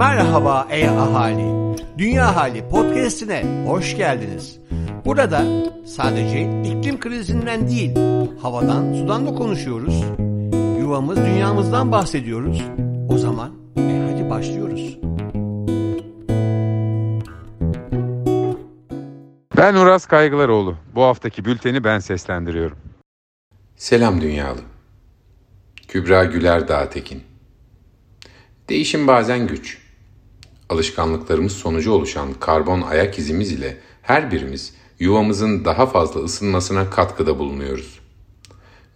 Merhaba ey ahali. Dünya Hali podcast'ine hoş geldiniz. Burada sadece iklim krizinden değil, havadan, sudan da konuşuyoruz. Yuvamız, dünyamızdan bahsediyoruz. O zaman e hadi başlıyoruz. Ben Uras Kaygılaroğlu. Bu haftaki bülteni ben seslendiriyorum. Selam dünyalı. Kübra Güler Dağtekin. Değişim bazen güç. Alışkanlıklarımız sonucu oluşan karbon ayak izimiz ile her birimiz yuvamızın daha fazla ısınmasına katkıda bulunuyoruz.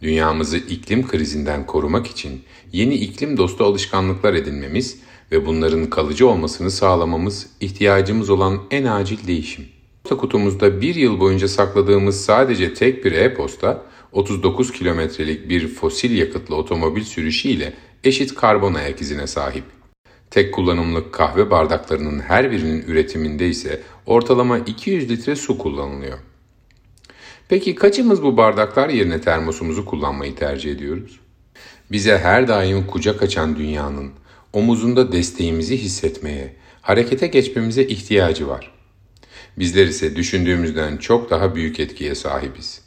Dünyamızı iklim krizinden korumak için yeni iklim dostu alışkanlıklar edinmemiz ve bunların kalıcı olmasını sağlamamız ihtiyacımız olan en acil değişim. Posta kutumuzda bir yıl boyunca sakladığımız sadece tek bir e-posta 39 kilometrelik bir fosil yakıtlı otomobil sürüşü ile eşit karbon ayak izine sahip. Tek kullanımlık kahve bardaklarının her birinin üretiminde ise ortalama 200 litre su kullanılıyor. Peki kaçımız bu bardaklar yerine termosumuzu kullanmayı tercih ediyoruz? Bize her daim kucak açan dünyanın omuzunda desteğimizi hissetmeye, harekete geçmemize ihtiyacı var. Bizler ise düşündüğümüzden çok daha büyük etkiye sahibiz.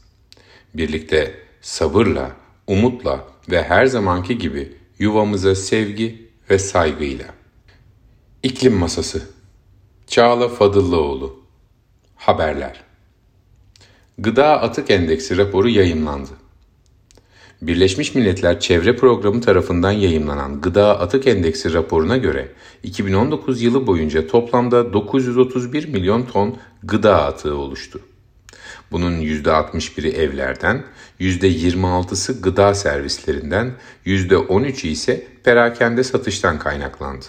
Birlikte sabırla, umutla ve her zamanki gibi yuvamıza sevgi ve saygıyla. İklim Masası Çağla Fadıllıoğlu Haberler Gıda Atık Endeksi raporu yayımlandı. Birleşmiş Milletler Çevre Programı tarafından yayımlanan Gıda Atık Endeksi raporuna göre 2019 yılı boyunca toplamda 931 milyon ton gıda atığı oluştu. Bunun %61'i evlerden, %26'sı gıda servislerinden, %13'ü ise perakende satıştan kaynaklandı.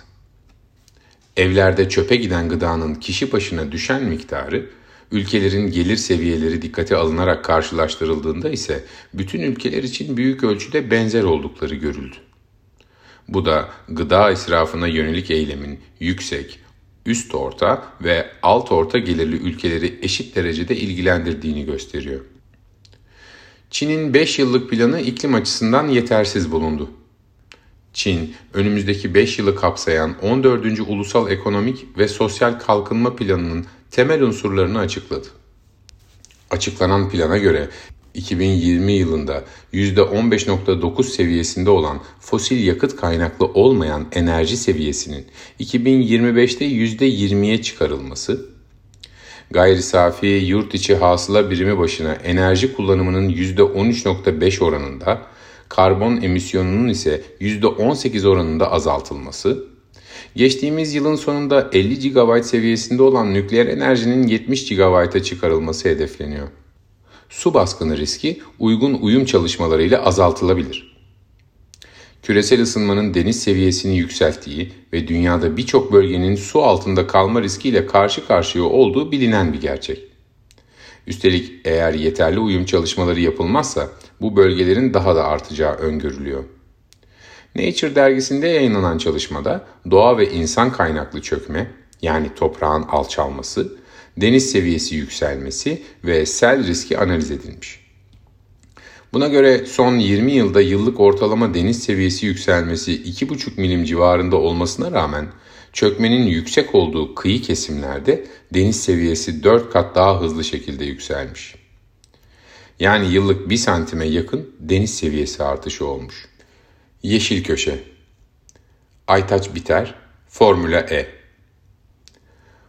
Evlerde çöpe giden gıdanın kişi başına düşen miktarı, ülkelerin gelir seviyeleri dikkate alınarak karşılaştırıldığında ise bütün ülkeler için büyük ölçüde benzer oldukları görüldü. Bu da gıda israfına yönelik eylemin yüksek, üst orta ve alt orta gelirli ülkeleri eşit derecede ilgilendirdiğini gösteriyor. Çin'in 5 yıllık planı iklim açısından yetersiz bulundu. Çin, önümüzdeki 5 yılı kapsayan 14. Ulusal Ekonomik ve Sosyal Kalkınma Planı'nın temel unsurlarını açıkladı. Açıklanan plana göre 2020 yılında %15.9 seviyesinde olan fosil yakıt kaynaklı olmayan enerji seviyesinin 2025'te %20'ye çıkarılması, gayri safi yurt içi hasıla birimi başına enerji kullanımının %13.5 oranında, karbon emisyonunun ise %18 oranında azaltılması, geçtiğimiz yılın sonunda 50 GW seviyesinde olan nükleer enerjinin 70 GW'a çıkarılması hedefleniyor su baskını riski uygun uyum çalışmalarıyla azaltılabilir. Küresel ısınmanın deniz seviyesini yükselttiği ve dünyada birçok bölgenin su altında kalma riskiyle karşı karşıya olduğu bilinen bir gerçek. Üstelik eğer yeterli uyum çalışmaları yapılmazsa bu bölgelerin daha da artacağı öngörülüyor. Nature dergisinde yayınlanan çalışmada doğa ve insan kaynaklı çökme yani toprağın alçalması deniz seviyesi yükselmesi ve sel riski analiz edilmiş. Buna göre son 20 yılda yıllık ortalama deniz seviyesi yükselmesi 2,5 milim civarında olmasına rağmen çökmenin yüksek olduğu kıyı kesimlerde deniz seviyesi 4 kat daha hızlı şekilde yükselmiş. Yani yıllık 1 santime yakın deniz seviyesi artışı olmuş. Yeşil Köşe Aytaç Biter Formula E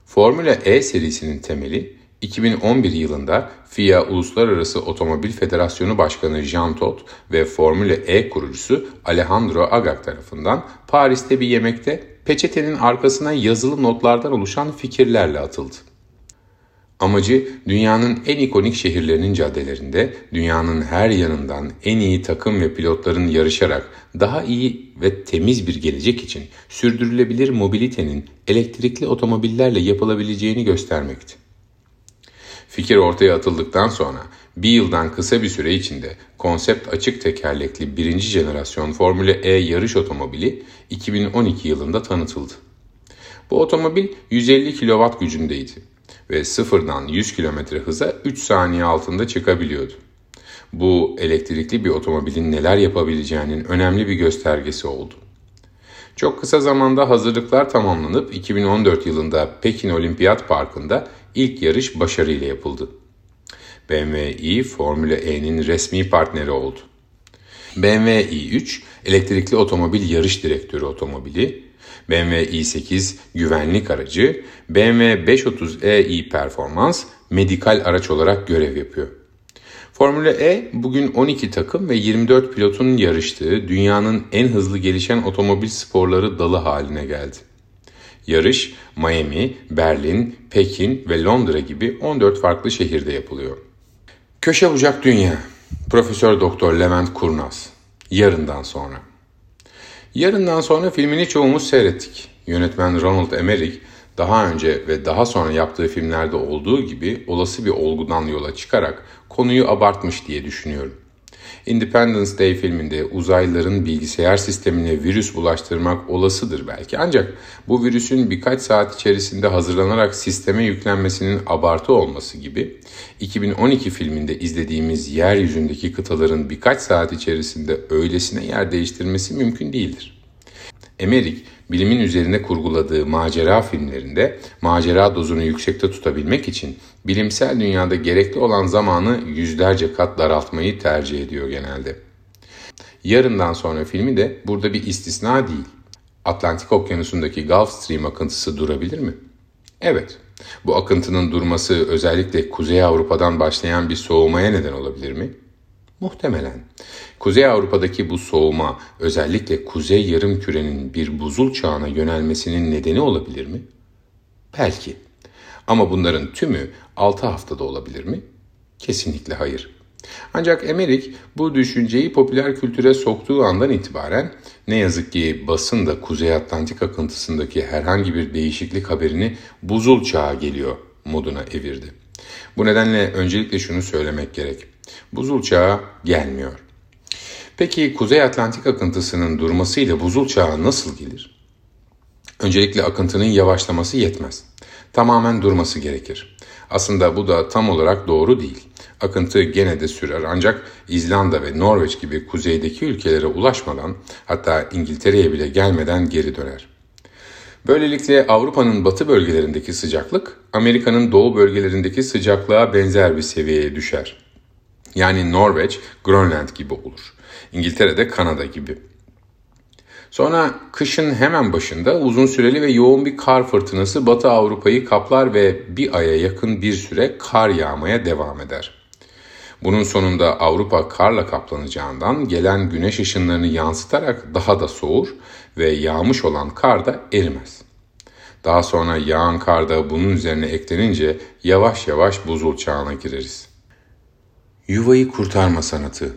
Formula E serisinin temeli 2011 yılında FIA Uluslararası Otomobil Federasyonu Başkanı Jean Todt ve Formula E kurucusu Alejandro Agag tarafından Paris'te bir yemekte peçetenin arkasına yazılı notlardan oluşan fikirlerle atıldı. Amacı dünyanın en ikonik şehirlerinin caddelerinde dünyanın her yanından en iyi takım ve pilotların yarışarak daha iyi ve temiz bir gelecek için sürdürülebilir mobilitenin elektrikli otomobillerle yapılabileceğini göstermekti. Fikir ortaya atıldıktan sonra bir yıldan kısa bir süre içinde konsept açık tekerlekli birinci jenerasyon Formula E yarış otomobili 2012 yılında tanıtıldı. Bu otomobil 150 kW gücündeydi ve sıfırdan 100 km hıza 3 saniye altında çıkabiliyordu. Bu elektrikli bir otomobilin neler yapabileceğinin önemli bir göstergesi oldu. Çok kısa zamanda hazırlıklar tamamlanıp 2014 yılında Pekin Olimpiyat Parkı'nda ilk yarış başarıyla yapıldı. BMW i Formula E'nin resmi partneri oldu. BMW i3 elektrikli otomobil yarış direktörü otomobili, BMW i8 güvenlik aracı, BMW 530e performans medikal araç olarak görev yapıyor. Formula E bugün 12 takım ve 24 pilotun yarıştığı dünyanın en hızlı gelişen otomobil sporları dalı haline geldi. Yarış Miami, Berlin, Pekin ve Londra gibi 14 farklı şehirde yapılıyor. Köşe bucak dünya. Profesör Doktor Levent Kurnaz. Yarından sonra. Yarından sonra filmini çoğumuz seyrettik. Yönetmen Ronald Emmerich daha önce ve daha sonra yaptığı filmlerde olduğu gibi olası bir olgudan yola çıkarak konuyu abartmış diye düşünüyorum. Independence Day filminde uzaylıların bilgisayar sistemine virüs bulaştırmak olasıdır belki ancak bu virüsün birkaç saat içerisinde hazırlanarak sisteme yüklenmesinin abartı olması gibi 2012 filminde izlediğimiz yeryüzündeki kıtaların birkaç saat içerisinde öylesine yer değiştirmesi mümkün değildir. Emmerich bilimin üzerine kurguladığı macera filmlerinde macera dozunu yüksekte tutabilmek için bilimsel dünyada gerekli olan zamanı yüzlerce kat daraltmayı tercih ediyor genelde. Yarından sonra filmi de burada bir istisna değil. Atlantik Okyanusu'ndaki Gulf Stream akıntısı durabilir mi? Evet. Bu akıntının durması özellikle Kuzey Avrupa'dan başlayan bir soğumaya neden olabilir mi? Muhtemelen. Kuzey Avrupa'daki bu soğuma özellikle kuzey yarım kürenin bir buzul çağına yönelmesinin nedeni olabilir mi? Belki. Ama bunların tümü 6 haftada olabilir mi? Kesinlikle hayır. Ancak Emmerich bu düşünceyi popüler kültüre soktuğu andan itibaren ne yazık ki basın da Kuzey Atlantik akıntısındaki herhangi bir değişiklik haberini buzul çağa geliyor moduna evirdi. Bu nedenle öncelikle şunu söylemek gerek. Buzul çağı gelmiyor. Peki Kuzey Atlantik akıntısının durmasıyla buzul çağı nasıl gelir? Öncelikle akıntının yavaşlaması yetmez. Tamamen durması gerekir. Aslında bu da tam olarak doğru değil. Akıntı gene de sürer ancak İzlanda ve Norveç gibi kuzeydeki ülkelere ulaşmadan hatta İngiltere'ye bile gelmeden geri döner. Böylelikle Avrupa'nın batı bölgelerindeki sıcaklık Amerika'nın doğu bölgelerindeki sıcaklığa benzer bir seviyeye düşer. Yani Norveç, Grönland gibi olur. İngiltere'de Kanada gibi. Sonra kışın hemen başında uzun süreli ve yoğun bir kar fırtınası Batı Avrupa'yı kaplar ve bir aya yakın bir süre kar yağmaya devam eder. Bunun sonunda Avrupa karla kaplanacağından gelen güneş ışınlarını yansıtarak daha da soğur ve yağmış olan kar da erimez. Daha sonra yağan kar da bunun üzerine eklenince yavaş yavaş buzul çağına gireriz. Yuvayı kurtarma sanatı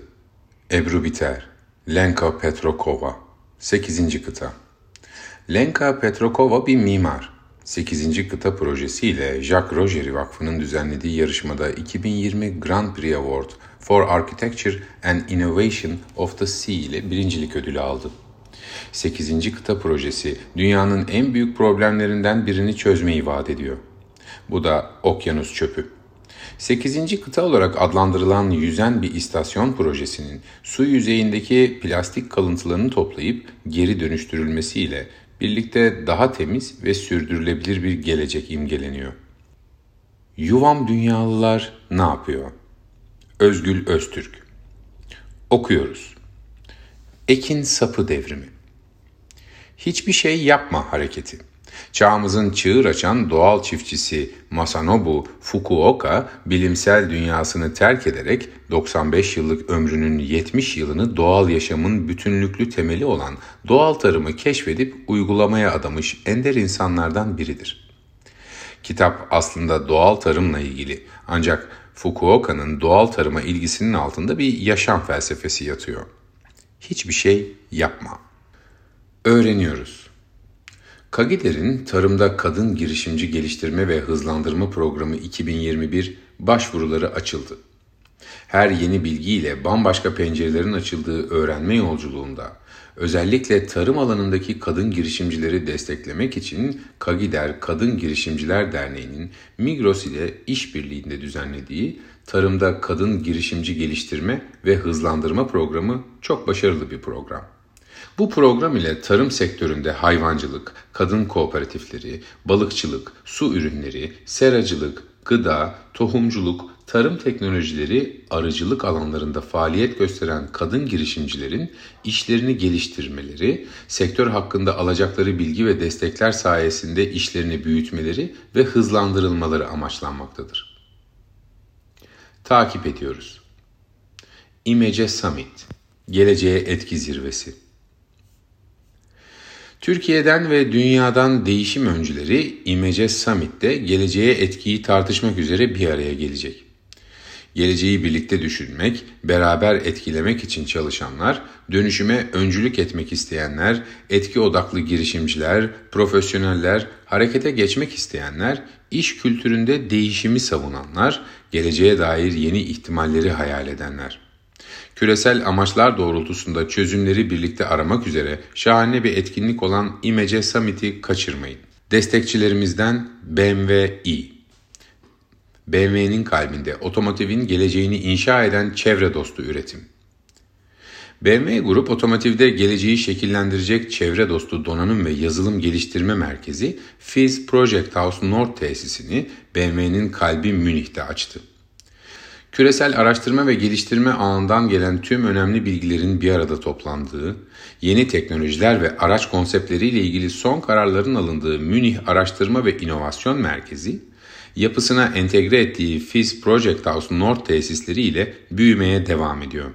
Ebru Biter Lenka Petrokova 8. kıta Lenka Petrokova bir mimar. 8. kıta projesiyle Jacques Rogeri Vakfı'nın düzenlediği yarışmada 2020 Grand Prix Award for Architecture and Innovation of the Sea ile birincilik ödülü aldı. 8. kıta projesi dünyanın en büyük problemlerinden birini çözmeyi vaat ediyor. Bu da okyanus çöpü. 8. kıta olarak adlandırılan yüzen bir istasyon projesinin su yüzeyindeki plastik kalıntılarını toplayıp geri dönüştürülmesiyle birlikte daha temiz ve sürdürülebilir bir gelecek imgeleniyor. Yuvam Dünyalılar ne yapıyor? Özgül Öztürk Okuyoruz. Ekin sapı devrimi. Hiçbir şey yapma hareketi. Çağımızın çığır açan doğal çiftçisi Masanobu Fukuoka bilimsel dünyasını terk ederek 95 yıllık ömrünün 70 yılını doğal yaşamın bütünlüklü temeli olan doğal tarımı keşfedip uygulamaya adamış ender insanlardan biridir. Kitap aslında doğal tarımla ilgili ancak Fukuoka'nın doğal tarıma ilgisinin altında bir yaşam felsefesi yatıyor. Hiçbir şey yapma. Öğreniyoruz. Kagider'in Tarımda Kadın Girişimci Geliştirme ve Hızlandırma Programı 2021 başvuruları açıldı. Her yeni bilgiyle bambaşka pencerelerin açıldığı öğrenme yolculuğunda özellikle tarım alanındaki kadın girişimcileri desteklemek için Kagider Kadın Girişimciler Derneği'nin Migros ile işbirliğinde düzenlediği Tarımda Kadın Girişimci Geliştirme ve Hızlandırma Programı çok başarılı bir program. Bu program ile tarım sektöründe hayvancılık, kadın kooperatifleri, balıkçılık, su ürünleri, seracılık, gıda, tohumculuk, tarım teknolojileri, arıcılık alanlarında faaliyet gösteren kadın girişimcilerin işlerini geliştirmeleri, sektör hakkında alacakları bilgi ve destekler sayesinde işlerini büyütmeleri ve hızlandırılmaları amaçlanmaktadır. Takip ediyoruz. İmece Summit, Geleceğe Etki Zirvesi Türkiye'den ve dünyadan değişim öncüleri İmece Summit'te geleceğe etkiyi tartışmak üzere bir araya gelecek. Geleceği birlikte düşünmek, beraber etkilemek için çalışanlar, dönüşüme öncülük etmek isteyenler, etki odaklı girişimciler, profesyoneller, harekete geçmek isteyenler, iş kültüründe değişimi savunanlar, geleceğe dair yeni ihtimalleri hayal edenler. Küresel amaçlar doğrultusunda çözümleri birlikte aramak üzere şahane bir etkinlik olan İmece Summit'i kaçırmayın. Destekçilerimizden BMW i BMW'nin kalbinde otomotivin geleceğini inşa eden çevre dostu üretim. BMW Grup otomotivde geleceği şekillendirecek çevre dostu donanım ve yazılım geliştirme merkezi FIZ Project House North tesisini BMW'nin kalbi Münih'te açtı. Küresel araştırma ve geliştirme ağından gelen tüm önemli bilgilerin bir arada toplandığı, yeni teknolojiler ve araç konseptleriyle ilgili son kararların alındığı Münih Araştırma ve İnovasyon Merkezi, yapısına entegre ettiği FIZ Project House North tesisleri ile büyümeye devam ediyor.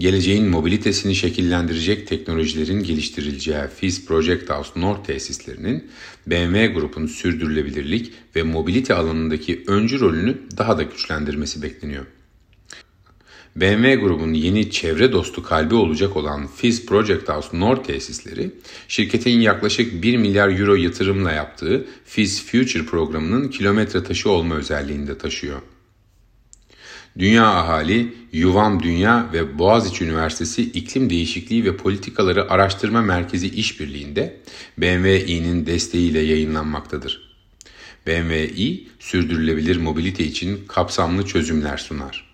Geleceğin mobilitesini şekillendirecek teknolojilerin geliştirileceği FIZ Project House North tesislerinin BMW Grup'un sürdürülebilirlik ve mobilite alanındaki öncü rolünü daha da güçlendirmesi bekleniyor. BMW grubun yeni çevre dostu kalbi olacak olan Fizz Project House North tesisleri, şirketin yaklaşık 1 milyar euro yatırımla yaptığı Fizz Future programının kilometre taşı olma özelliğini de taşıyor. Dünya Ahali, Yuvam Dünya ve Boğaziçi Üniversitesi İklim Değişikliği ve Politikaları Araştırma Merkezi işbirliğinde BMW-i'nin desteğiyle yayınlanmaktadır. BMW-i sürdürülebilir mobilite için kapsamlı çözümler sunar.